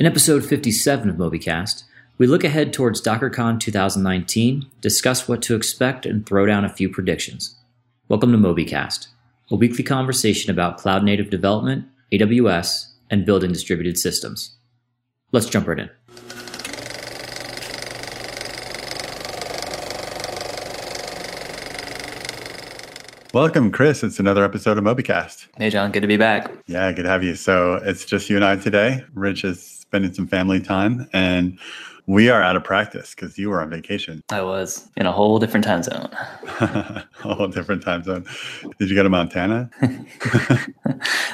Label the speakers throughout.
Speaker 1: In episode 57 of MobyCast, we look ahead towards DockerCon 2019, discuss what to expect, and throw down a few predictions. Welcome to MobyCast, a weekly conversation about cloud native development, AWS, and building distributed systems. Let's jump right in.
Speaker 2: Welcome, Chris. It's another episode of MobyCast.
Speaker 3: Hey, John. Good to be back.
Speaker 2: Yeah, good to have you. So it's just you and I today. Rich is spending some family time, and we are out of practice because you were on vacation.
Speaker 3: I was in a whole different time zone.
Speaker 2: a whole different time zone. Did you go to Montana?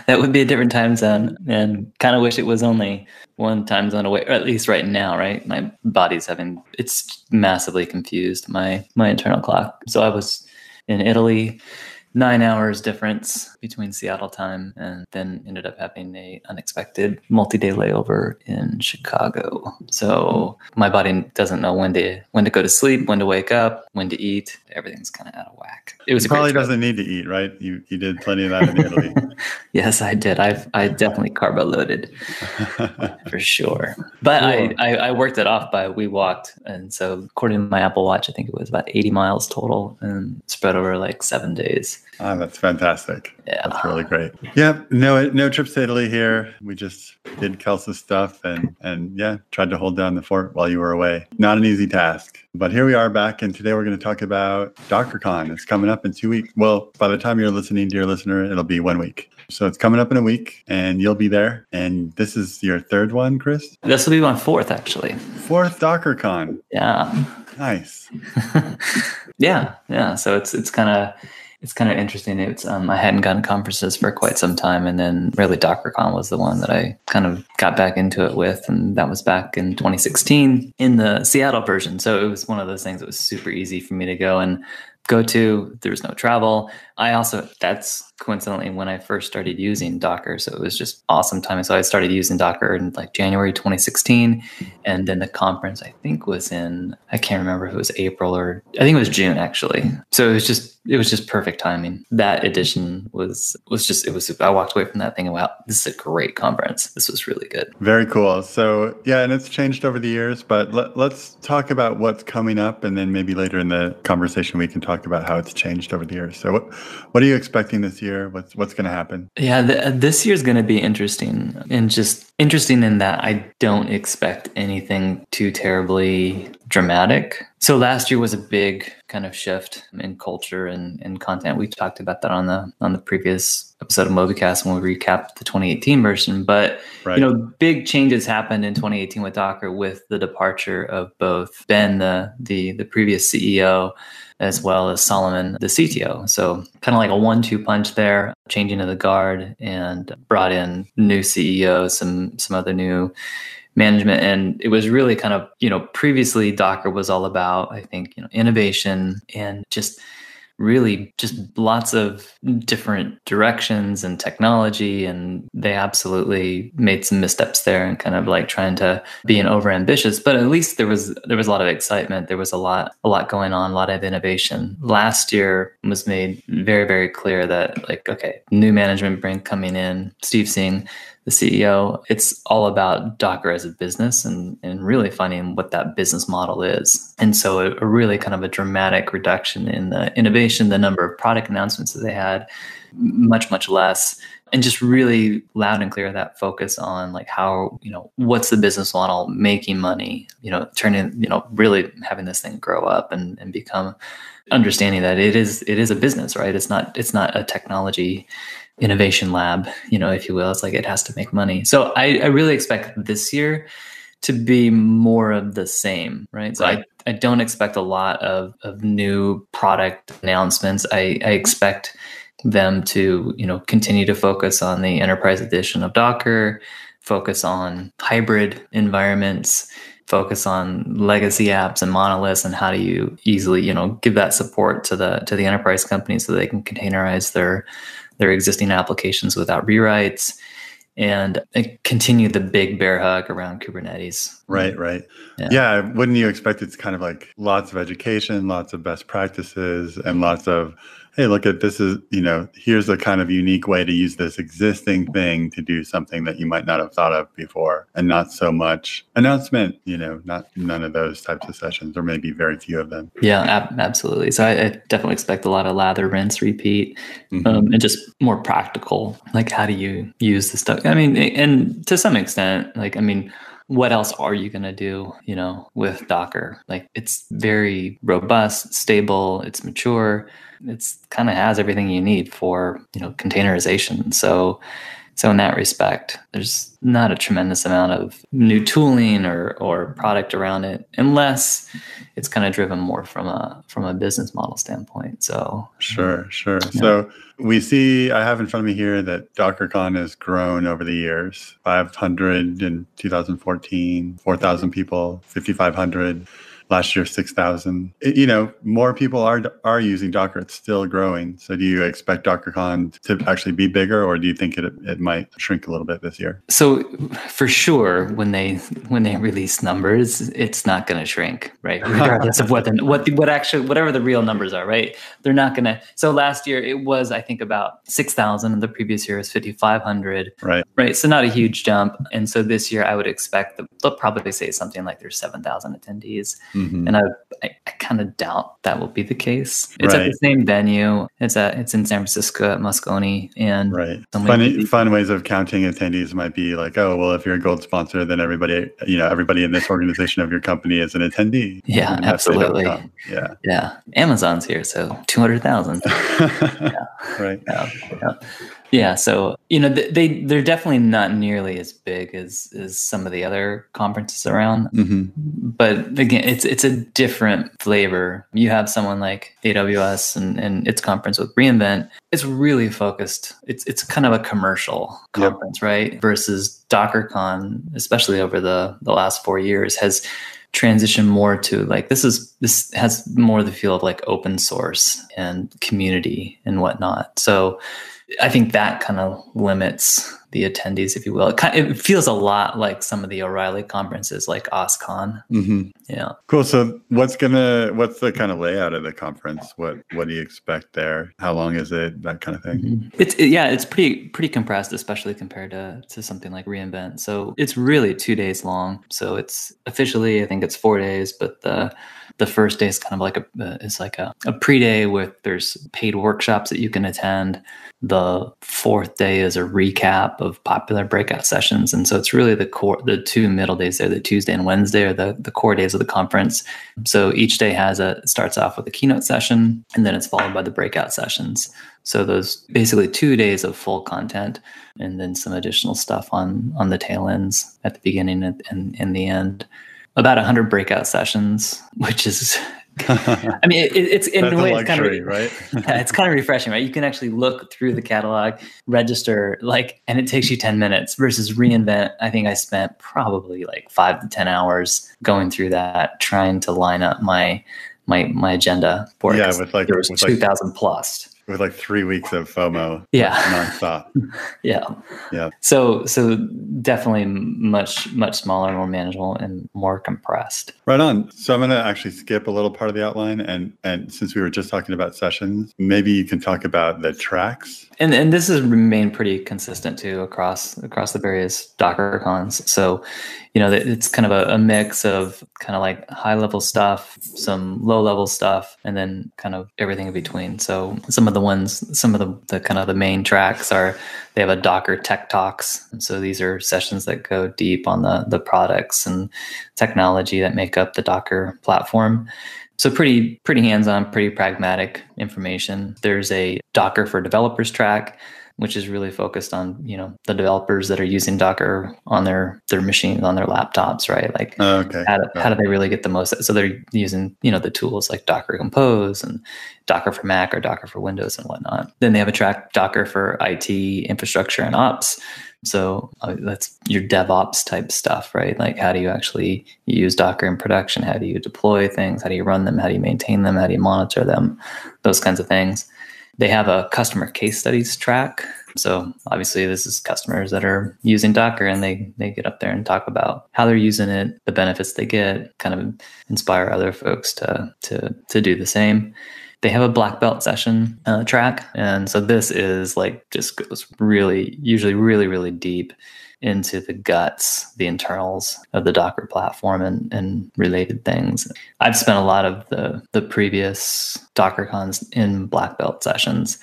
Speaker 3: that would be a different time zone, and kind of wish it was only one time zone away, or at least right now. Right, my body's having it's massively confused my my internal clock. So I was in Italy nine hours difference between Seattle time and then ended up having a unexpected multi-day layover in Chicago. So my body doesn't know when to when to go to sleep, when to wake up, when to eat. Everything's kind of out of whack.
Speaker 2: It was probably doesn't need to eat, right? You you did plenty of that in Italy.
Speaker 3: yes, I did. I've I definitely carbo loaded for sure. But cool. I, I, I worked it off by we walked, and so according to my Apple Watch, I think it was about eighty miles total and spread over like seven days.
Speaker 2: Ah, that's fantastic. Yeah. That's really great. Yep. No no trips to Italy here. We just did Kelsus stuff and and yeah, tried to hold down the fort while you were away. Not an easy task. But here we are back and today we're going to talk about DockerCon. It's coming up in two weeks. Well, by the time you're listening, dear listener, it'll be one week. So it's coming up in a week and you'll be there. And this is your third one, Chris?
Speaker 3: This will be my fourth actually.
Speaker 2: Fourth DockerCon.
Speaker 3: Yeah.
Speaker 2: Nice.
Speaker 3: yeah. Yeah. So it's it's kind of it's kind of interesting. It's um, I hadn't gone to conferences for quite some time, and then really DockerCon was the one that I kind of got back into it with, and that was back in 2016 in the Seattle version. So it was one of those things that was super easy for me to go and go to. There was no travel. I also that's coincidentally when I first started using Docker, so it was just awesome timing. So I started using Docker in like January 2016, and then the conference I think was in I can't remember if it was April or I think it was June actually. So it was just it was just perfect timing. That edition was was just it was I walked away from that thing and wow this is a great conference. This was really good.
Speaker 2: Very cool. So yeah, and it's changed over the years, but let, let's talk about what's coming up, and then maybe later in the conversation we can talk about how it's changed over the years. So what what are you expecting this year? What's what's going to happen?
Speaker 3: Yeah, the, this year's going to be interesting, and just interesting in that I don't expect anything too terribly dramatic. So last year was a big kind of shift in culture and, and content. We talked about that on the on the previous episode of MobyCast when we recapped the 2018 version. But right. you know, big changes happened in 2018 with Docker with the departure of both Ben, the the the previous CEO, as well as Solomon, the CTO. So kind of like a one-two punch there, changing of the guard and brought in new CEO, some some other new management and it was really kind of you know previously docker was all about i think you know innovation and just really just lots of different directions and technology and they absolutely made some missteps there and kind of like trying to be an overambitious, but at least there was there was a lot of excitement. There was a lot a lot going on a lot of innovation. Last year was made very very clear that like okay new management bring coming in. Steve singh the CEO, it's all about Docker as a business and, and really finding what that business model is. And so a, a really kind of a dramatic reduction in the innovation, the number of product announcements that they had, much, much less. And just really loud and clear that focus on like how, you know, what's the business model, making money, you know, turning, you know, really having this thing grow up and, and become understanding that it is it is a business, right? It's not it's not a technology innovation lab, you know, if you will. It's like it has to make money. So I, I really expect this year to be more of the same, right? So right. I, I don't expect a lot of, of new product announcements. I, I expect them to, you know, continue to focus on the enterprise edition of Docker, focus on hybrid environments, focus on legacy apps and monoliths and how do you easily, you know, give that support to the to the enterprise companies so they can containerize their their existing applications without rewrites and continue the big bear hug around Kubernetes.
Speaker 2: Right, right. Yeah. yeah. Wouldn't you expect it's kind of like lots of education, lots of best practices, and lots of hey, look at this is, you know, here's a kind of unique way to use this existing thing to do something that you might not have thought of before and not so much announcement, you know, not none of those types of sessions or maybe very few of them.
Speaker 3: Yeah, ab- absolutely. So I, I, definitely expect a lot of lather, rinse, repeat, mm-hmm. um, and just more practical. Like, how do you use the stuff? I mean, and to some extent, like, I mean, what else are you going to do, you know, with Docker? Like it's very robust, stable, it's mature. It's kind of has everything you need for, you know, containerization. So so in that respect, there's not a tremendous amount of new tooling or or product around it, unless it's kind of driven more from a from a business model standpoint. So
Speaker 2: sure, sure. Yeah. So we see I have in front of me here that DockerCon has grown over the years. 500 in 2014, 4,000 people, 5,500 last year 6000 you know more people are are using docker. It's still growing. So do you expect dockercon to actually be bigger or do you think it, it might shrink a little bit this year?
Speaker 3: So for sure when they when they release numbers it's not going to shrink right? Regardless of what the, what the, what actually whatever the real numbers are right? They're not going to so last year it was i think about 6000 and the previous year was 5500
Speaker 2: right.
Speaker 3: Right so not a huge jump. And so this year i would expect the, they'll probably say something like there's 7000 attendees. Mm-hmm. Mm-hmm. And I, I, I kind of doubt that will be the case. It's right. at the same venue. It's at it's in San Francisco at Moscone. And
Speaker 2: right. Funny, fun ways of counting attendees might be like, oh, well, if you're a gold sponsor, then everybody, you know, everybody in this organization of your company is an attendee.
Speaker 3: Yeah, absolutely.
Speaker 2: Um, yeah.
Speaker 3: Yeah. Amazon's here, so two hundred thousand.
Speaker 2: yeah. Right.
Speaker 3: Yeah. yeah. Yeah, so you know they they're definitely not nearly as big as as some of the other conferences around. Mm-hmm. But again, it's it's a different flavor. You have someone like AWS and, and its conference with reInvent. It's really focused. It's it's kind of a commercial conference, yep. right? Versus DockerCon, especially over the the last four years, has transition more to like this is this has more the feel of like open source and community and whatnot. So I think that kind of limits the attendees, if you will. It, kind of, it feels a lot like some of the O'Reilly conferences, like OSCON. Mm-hmm. Yeah.
Speaker 2: Cool. So, what's gonna what's the kind of layout of the conference? What what do you expect there? How long is it? That kind of thing.
Speaker 3: Mm-hmm. It's it, yeah, it's pretty pretty compressed, especially compared to to something like reInvent. So it's really two days long. So it's officially, I think it's four days, but the the first day is kind of like a uh, is like a, a pre-day with there's paid workshops that you can attend the fourth day is a recap of popular breakout sessions. And so it's really the core the two middle days there the tuesday and wednesday are the, the core days of the conference. So each day has a starts off with a keynote session and then it's followed by the breakout sessions. So those basically two days of full content and then some additional stuff on on the tail ends at the beginning and, and in the end. About 100 breakout sessions, which is I mean, it, it's in a way, it's kind of
Speaker 2: right.
Speaker 3: yeah, it's kind of refreshing, right? You can actually look through the catalog, register, like, and it takes you ten minutes. Versus reInvent, I think I spent probably like five to ten hours going through that, trying to line up my my my agenda for
Speaker 2: yeah, it. with like
Speaker 3: there was two thousand like, plus
Speaker 2: with like three weeks of FOMO.
Speaker 3: Yeah.
Speaker 2: Nonstop.
Speaker 3: yeah.
Speaker 2: Yeah.
Speaker 3: So so definitely much much smaller, more manageable, and more compressed.
Speaker 2: Right on. So I'm gonna actually skip a little part of the outline and and since we were just talking about sessions, maybe you can talk about the tracks.
Speaker 3: And and this has remained pretty consistent too across across the various Docker cons. So you know, it's kind of a, a mix of kind of like high level stuff, some low level stuff, and then kind of everything in between. So some of the ones, some of the, the kind of the main tracks are they have a Docker Tech Talks. And so these are sessions that go deep on the the products and technology that make up the Docker platform. So pretty pretty hands-on, pretty pragmatic information. There's a Docker for developers track which is really focused on you know the developers that are using Docker on their their machines on their laptops, right? Like
Speaker 2: oh, okay.
Speaker 3: how, do, how do they really get the most? So they're using you know the tools like Docker Compose and Docker for Mac or Docker for Windows and whatnot. Then they have a track Docker for IT infrastructure and ops. So uh, that's your DevOps type stuff, right? Like how do you actually use Docker in production? How do you deploy things? How do you run them? How do you maintain them? How do you monitor them? Those kinds of things. They have a customer case studies track. So obviously this is customers that are using Docker and they they get up there and talk about how they're using it, the benefits they get, kind of inspire other folks to to to do the same. They have a black belt session uh, track. And so this is like just goes really, usually really, really deep into the guts, the internals of the Docker platform and, and related things. I've spent a lot of the, the previous DockerCons in black belt sessions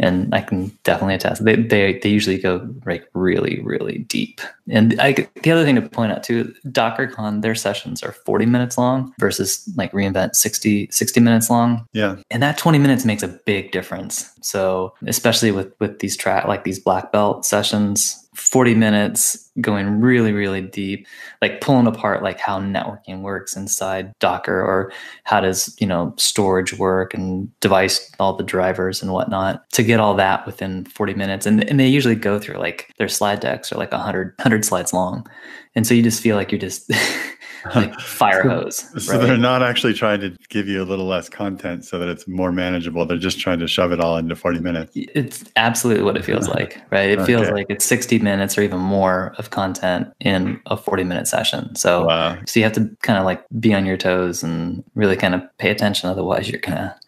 Speaker 3: and I can definitely attest. They they they usually go like really really deep. And I the other thing to point out too, DockerCon their sessions are 40 minutes long versus like reInvent 60 60 minutes long.
Speaker 2: Yeah,
Speaker 3: and that 20 minutes makes a big difference. So especially with with these track like these black belt sessions, 40 minutes going really really deep like pulling apart like how networking works inside docker or how does you know storage work and device all the drivers and whatnot to get all that within 40 minutes. And, and they usually go through like their slide decks are like 100 100 slides long. And so you just feel like you're just like fire hose.
Speaker 2: So right? they're not actually trying to give you a little less content so that it's more manageable. They're just trying to shove it all into 40 minutes.
Speaker 3: It's absolutely what it feels like, right? It okay. feels like it's 60 minutes or even more of content in a 40 minute session. So, wow. so you have to kind of like be on your toes and really kind of pay attention. Otherwise, you're gonna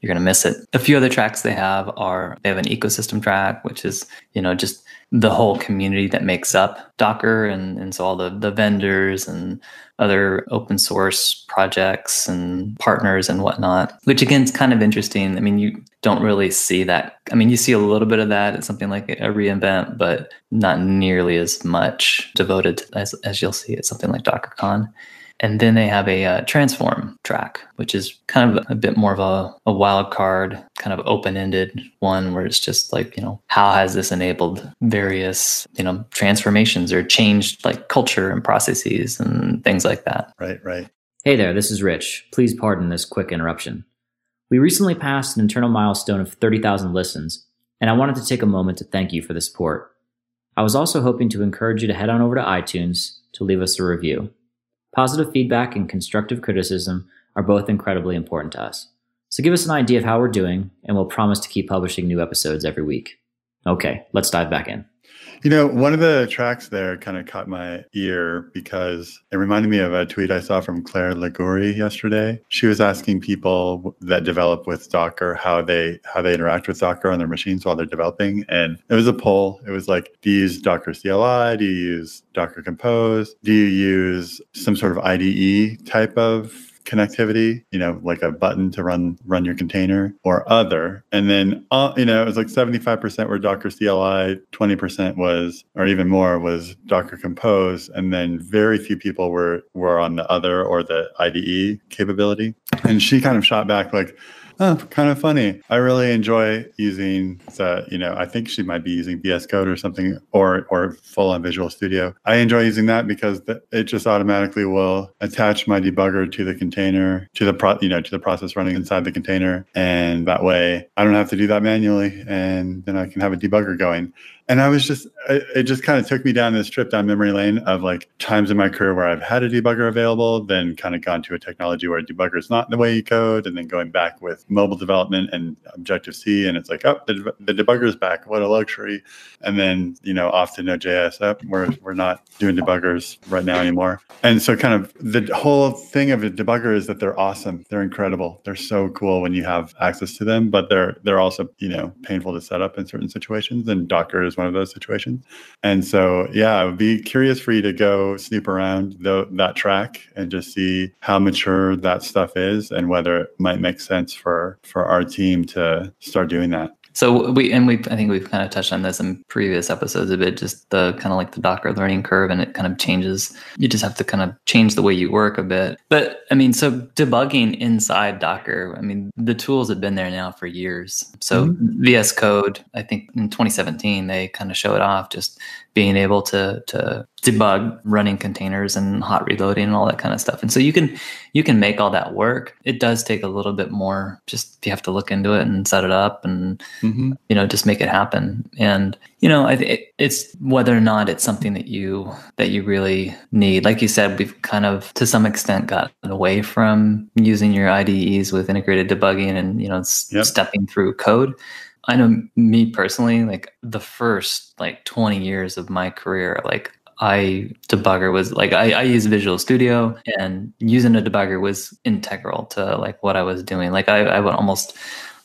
Speaker 3: you're gonna miss it. A few other tracks they have are they have an ecosystem track, which is you know just the whole community that makes up Docker and, and so all the, the vendors and other open source projects and partners and whatnot, which again is kind of interesting. I mean, you don't really see that. I mean, you see a little bit of that at something like a reInvent, but not nearly as much devoted as, as you'll see at something like DockerCon. And then they have a uh, transform track, which is kind of a bit more of a, a wild card, kind of open ended one where it's just like, you know, how has this enabled various, you know, transformations or changed like culture and processes and things like that.
Speaker 2: Right, right.
Speaker 1: Hey there, this is Rich. Please pardon this quick interruption. We recently passed an internal milestone of 30,000 listens, and I wanted to take a moment to thank you for the support. I was also hoping to encourage you to head on over to iTunes to leave us a review. Positive feedback and constructive criticism are both incredibly important to us. So give us an idea of how we're doing, and we'll promise to keep publishing new episodes every week. Okay, let's dive back in.
Speaker 2: You know, one of the tracks there kind of caught my ear because it reminded me of a tweet I saw from Clare Liguori yesterday. She was asking people that develop with Docker how they how they interact with Docker on their machines while they're developing, and it was a poll. It was like, do you use Docker CLI? Do you use Docker Compose? Do you use some sort of IDE type of connectivity, you know, like a button to run run your container or other. And then uh, you know, it was like 75% were Docker CLI, 20% was or even more was Docker Compose, and then very few people were were on the other or the IDE capability. And she kind of shot back like oh, kind of funny. I really enjoy using the, you know, I think she might be using VS Code or something or or full on Visual Studio. I enjoy using that because it just automatically will attach my debugger to the container, to the pro, you know, to the process running inside the container. And that way I don't have to do that manually and then I can have a debugger going and I was just, it just kind of took me down this trip down memory lane of like times in my career where I've had a debugger available, then kind of gone to a technology where a debugger is not the way you code, and then going back with mobile development and Objective C, and it's like, oh, the, the debugger is back. What a luxury. And then, you know, off to Node.js. Oh, we're, we're not doing debuggers right now anymore. And so, kind of the whole thing of a debugger is that they're awesome. They're incredible. They're so cool when you have access to them, but they're, they're also, you know, painful to set up in certain situations. And Docker is one of those situations. And so, yeah, I would be curious for you to go snoop around the, that track and just see how mature that stuff is and whether it might make sense for for our team to start doing that.
Speaker 3: So we and we I think we've kind of touched on this in previous episodes a bit, just the kind of like the Docker learning curve, and it kind of changes. You just have to kind of change the way you work a bit. But I mean, so debugging inside Docker, I mean, the tools have been there now for years. So mm-hmm. VS Code, I think in 2017 they kind of show it off, just being able to to debug running containers and hot reloading and all that kind of stuff. And so you can you can make all that work. It does take a little bit more. Just you have to look into it and set it up and mm-hmm. you know just make it happen. And you know I th- it's whether or not it's something that you that you really need. Like you said, we've kind of to some extent gotten away from using your IDEs with integrated debugging and you know yep. stepping through code. I know me personally, like the first like 20 years of my career, like I debugger was like I, I use Visual Studio and using a debugger was integral to like what I was doing. Like I, I would almost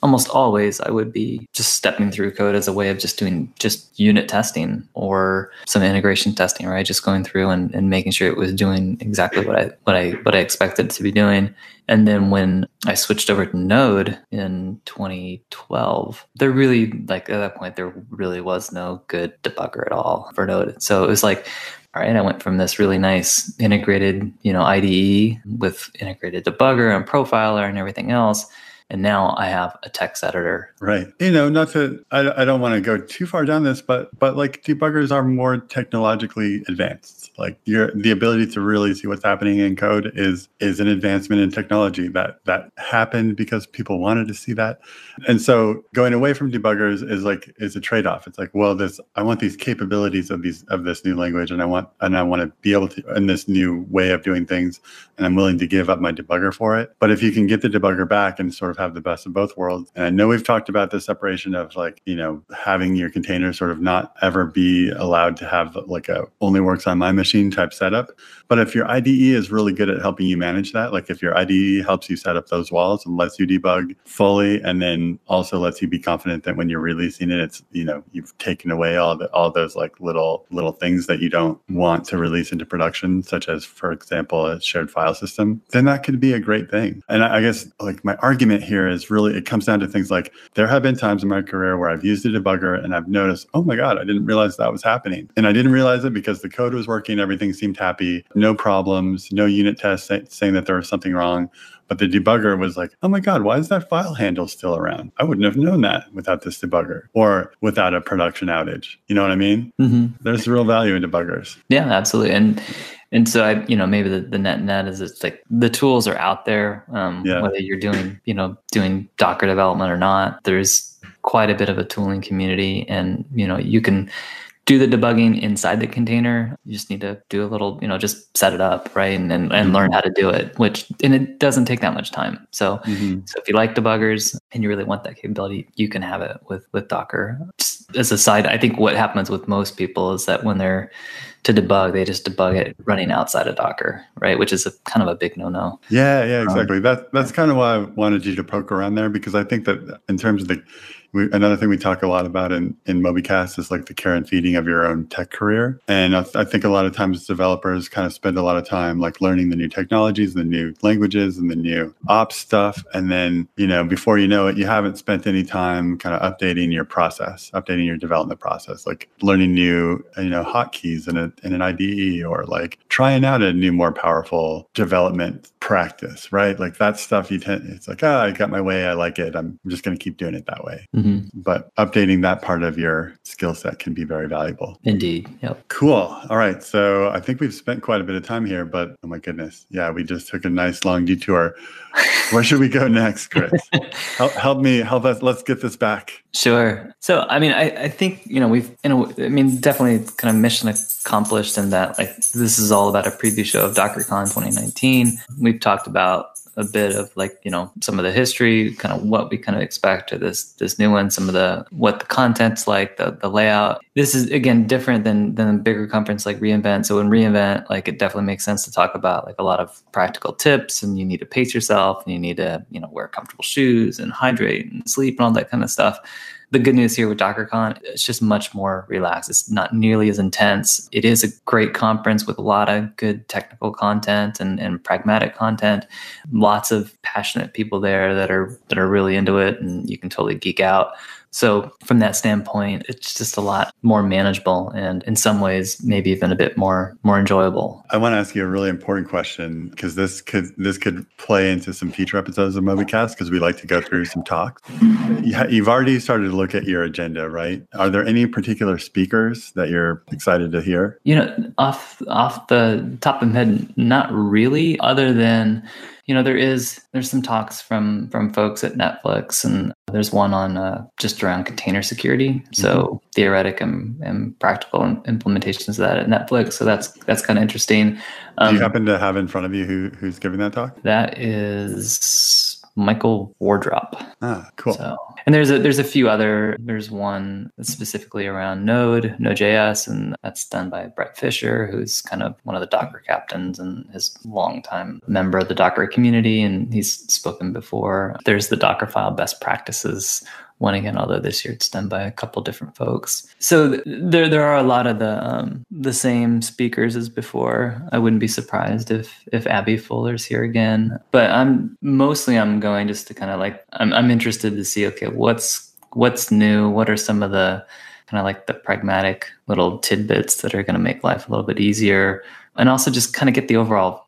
Speaker 3: almost always I would be just stepping through code as a way of just doing just unit testing or some integration testing, right? Just going through and, and making sure it was doing exactly what I what I what I expected to be doing. And then when I switched over to Node in 2012, there really like at that point there really was no good debugger at all for Node. So it was like all right, I went from this really nice integrated, you know, IDE with integrated debugger and profiler and everything else and now I have a text editor.
Speaker 2: Right. You know, not to I, I don't want to go too far down this, but but like debuggers are more technologically advanced. Like your the ability to really see what's happening in code is is an advancement in technology that that happened because people wanted to see that. And so going away from debuggers is like is a trade-off. It's like, well, this I want these capabilities of these of this new language and I want and I want to be able to in this new way of doing things and I'm willing to give up my debugger for it. But if you can get the debugger back and sort of have the best of both worlds. And I know we've talked about the separation of like, you know, having your container sort of not ever be allowed to have like a only works on my machine type setup. But if your IDE is really good at helping you manage that, like if your IDE helps you set up those walls and lets you debug fully, and then also lets you be confident that when you're releasing it, it's you know you've taken away all the all those like little little things that you don't want to release into production, such as for example a shared file system, then that could be a great thing. And I, I guess like my argument here is really it comes down to things like there have been times in my career where I've used a debugger and I've noticed, oh my god, I didn't realize that was happening, and I didn't realize it because the code was working, everything seemed happy no problems, no unit tests say, saying that there was something wrong. But the debugger was like, oh my God, why is that file handle still around? I wouldn't have known that without this debugger or without a production outage. You know what I mean? Mm-hmm. There's real value in debuggers.
Speaker 3: Yeah, absolutely. And and so I, you know, maybe the, the net net is it's like the tools are out there. Um, yeah. Whether you're doing, you know, doing Docker development or not, there's quite a bit of a tooling community, and you know, you can do the debugging inside the container. You just need to do a little, you know, just set it up, right? And and, and learn how to do it, which and it doesn't take that much time. So mm-hmm. so if you like debuggers and you really want that capability, you can have it with with Docker. Just as a side, I think what happens with most people is that when they're to debug, they just debug it running outside of Docker, right? Which is a kind of a big no-no.
Speaker 2: Yeah, yeah, exactly. Um, that that's kind of why I wanted you to poke around there because I think that in terms of the we, another thing we talk a lot about in, in MobyCast is like the care and feeding of your own tech career. And I, I, think a lot of times developers kind of spend a lot of time like learning the new technologies, the new languages, and the new ops stuff. And then, you know, before you know it, you haven't spent any time kind of updating your process, updating your development process, like learning new, you know, hotkeys in, a, in an IDE or like trying out a new, more powerful development practice, right? Like that stuff you tend, it's like, ah, oh, I got my way. I like it. I'm just going to keep doing it that way. Mm-hmm. But updating that part of your skill set can be very valuable.
Speaker 3: Indeed. Yep.
Speaker 2: Cool. All right. So I think we've spent quite a bit of time here, but oh my goodness. Yeah, we just took a nice long detour. Where should we go next, Chris? help, help me, help us. Let's get this back.
Speaker 3: Sure. So, I mean, I, I think, you know, we've, you know, I mean, definitely kind of mission accomplished in that, like, this is all about a preview show of DockerCon 2019. We've talked about a bit of like you know some of the history kind of what we kind of expect to this this new one some of the what the content's like the, the layout. This is again different than than a bigger conference like reinvent. So in reinvent like it definitely makes sense to talk about like a lot of practical tips and you need to pace yourself and you need to you know wear comfortable shoes and hydrate and sleep and all that kind of stuff the good news here with DockerCon, it's just much more relaxed. It's not nearly as intense. It is a great conference with a lot of good technical content and, and pragmatic content. Lots of passionate people there that are that are really into it, and you can totally geek out. So from that standpoint, it's just a lot more manageable and in some ways maybe even a bit more more enjoyable.
Speaker 2: I want to ask you a really important question because this could this could play into some future episodes of MobyCast because we like to go through some talks. You've already started to look at your agenda, right? Are there any particular speakers that you're excited to hear?
Speaker 3: You know, off off the top of my head, not really, other than you know there is there's some talks from from folks at netflix and there's one on uh, just around container security. So mm-hmm. theoretic and, and practical implementations of that at netflix. So that's that's kind of interesting.
Speaker 2: Um, do you um, happen to have in front of you who who's giving that talk?
Speaker 3: that is Michael Wardrop.
Speaker 2: Ah, cool.
Speaker 3: So, and there's a there's a few other. There's one specifically around Node, Node.js, and that's done by Bret Fisher, who's kind of one of the Docker captains and his longtime member of the Docker community, and he's spoken before. There's the Dockerfile best practices one again, although this year it's done by a couple different folks. So th- there there are a lot of the um, the same speakers as before. I wouldn't be surprised if if Abby Fuller's here again. But I'm mostly I'm going just to kind of like I'm I'm interested to see okay what's what's new. What are some of the kind of like the pragmatic little tidbits that are going to make life a little bit easier, and also just kind of get the overall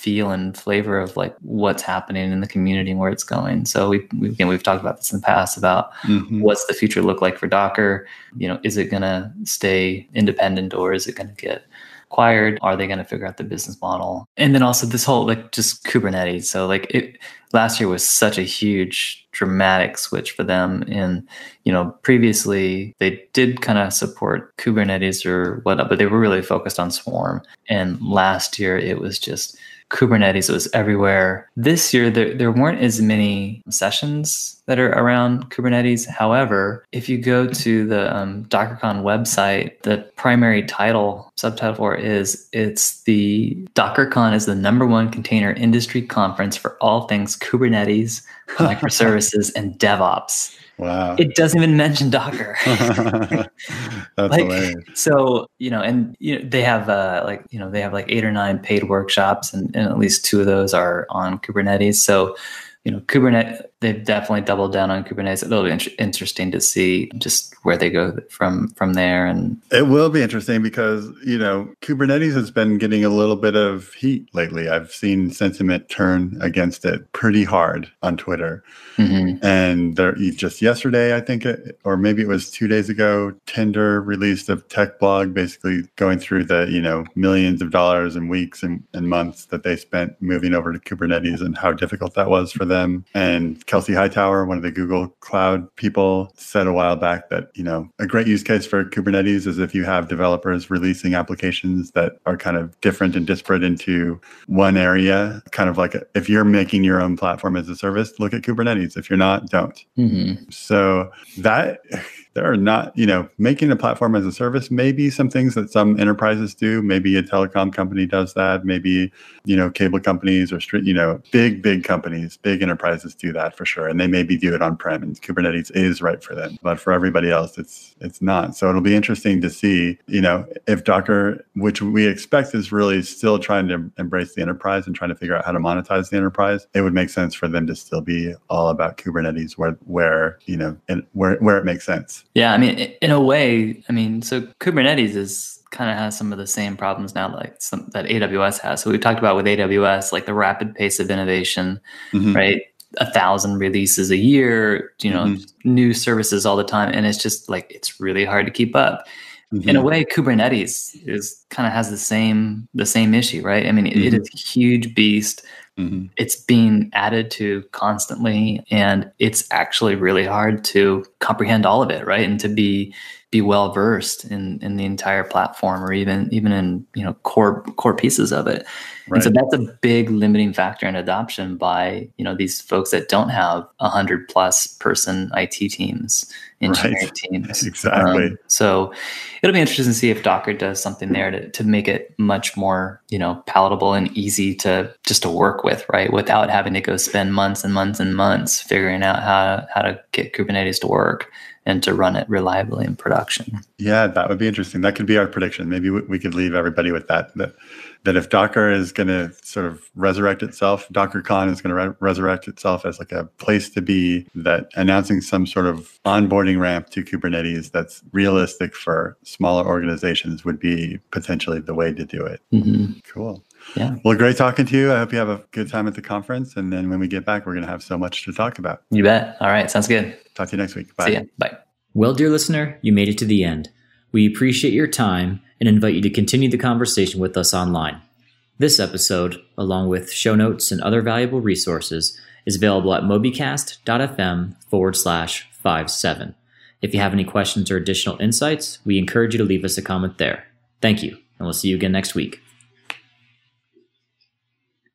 Speaker 3: feel and flavor of like what's happening in the community and where it's going. So we, we again we've talked about this in the past about mm-hmm. what's the future look like for Docker. You know, is it going to stay independent or is it going to get acquired? Are they going to figure out the business model? And then also this whole like just Kubernetes. So like it last year was such a huge dramatic switch for them and you know previously they did kind of support kubernetes or whatnot but they were really focused on swarm and last year it was just Kubernetes was everywhere. This year, there, there weren't as many sessions that are around Kubernetes. However, if you go to the um, DockerCon website, the primary title, subtitle for it is it's the DockerCon is the number one container industry conference for all things Kubernetes, microservices, and DevOps.
Speaker 2: Wow.
Speaker 3: It doesn't even mention Docker.
Speaker 2: That's
Speaker 3: like,
Speaker 2: hilarious.
Speaker 3: So, you know, and you know, they have uh like, you know, they have like eight or nine paid workshops and, and at least two of those are on Kubernetes. So, you know, Kubernetes, they've definitely doubled down on Kubernetes. It'll be in- interesting to see just where they go from from there. And
Speaker 2: it will be interesting because you know Kubernetes has been getting a little bit of heat lately. I've seen sentiment turn against it pretty hard on Twitter. Mm-hmm. And there, just yesterday, I think, it, or maybe it was two days ago, Tinder released a tech blog basically going through the you know millions of dollars and weeks and, and months that they spent moving over to Kubernetes and how difficult that was for them. And Kelsey Hightower, one of the Google Cloud people, said a while back that, you know, a great use case for Kubernetes is if you have developers releasing applications that are kind of different and disparate into one area, kind of like if you're making your own platform as a service, look at Kubernetes. If you're not, don't. Mm-hmm. So that there are not, you know, making a platform as a service, maybe some things that some enterprises do. Maybe a telecom company does that. Maybe, you know, cable companies or street, you know, big, big companies, big enterprises do that for sure. And they maybe do it on prem and Kubernetes is right for them. But for everybody else, it's it's not. So it'll be interesting to see, you know, if Docker, which we expect is really still trying to embrace the enterprise and trying to figure out how to monetize the enterprise, it would make sense for them to still be all about Kubernetes where where, you know, and where where it makes sense.
Speaker 3: Yeah, I mean, in a way, I mean, so Kubernetes is kind of has some of the same problems now, like some that AWS has. So we talked about with AWS, like the rapid pace of innovation, mm-hmm. right? A thousand releases a year, you know, mm-hmm. new services all the time, and it's just like it's really hard to keep up. Mm-hmm. In a way, Kubernetes is kind of has the same the same issue, right? I mean, it, it is a huge beast Mm-hmm. It's being added to constantly, and it's actually really hard to comprehend all of it, right? And to be be well versed in in the entire platform, or even even in you know core core pieces of it. Right. And so that's a big limiting factor in adoption by you know these folks that don't have a hundred plus person IT teams engineering right. teams.
Speaker 2: Exactly. Um,
Speaker 3: so it'll be interesting to see if Docker does something there to, to make it much more, you know, palatable and easy to just to work with, right? Without having to go spend months and months and months figuring out how, how to get Kubernetes to work and to run it reliably in production.
Speaker 2: Yeah, that would be interesting. That could be our prediction. Maybe we, we could leave everybody with that. That that if Docker is going to sort of resurrect itself, DockerCon is going to re- resurrect itself as like a place to be. That announcing some sort of onboarding ramp to Kubernetes that's realistic for smaller organizations would be potentially the way to do it. Mm-hmm. Cool.
Speaker 3: Yeah.
Speaker 2: Well, great talking to you. I hope you have a good time at the conference. And then when we get back, we're going to have so much to talk about.
Speaker 3: You bet. All right. Sounds good.
Speaker 2: Talk to you next week. Bye.
Speaker 3: See ya. Bye.
Speaker 1: Well, dear listener, you made it to the end. We appreciate your time and invite you to continue the conversation with us online. This episode, along with show notes and other valuable resources, is available at mobycast.fm forward slash 57. If you have any questions or additional insights, we encourage you to leave us a comment there. Thank you, and we'll see you again next week.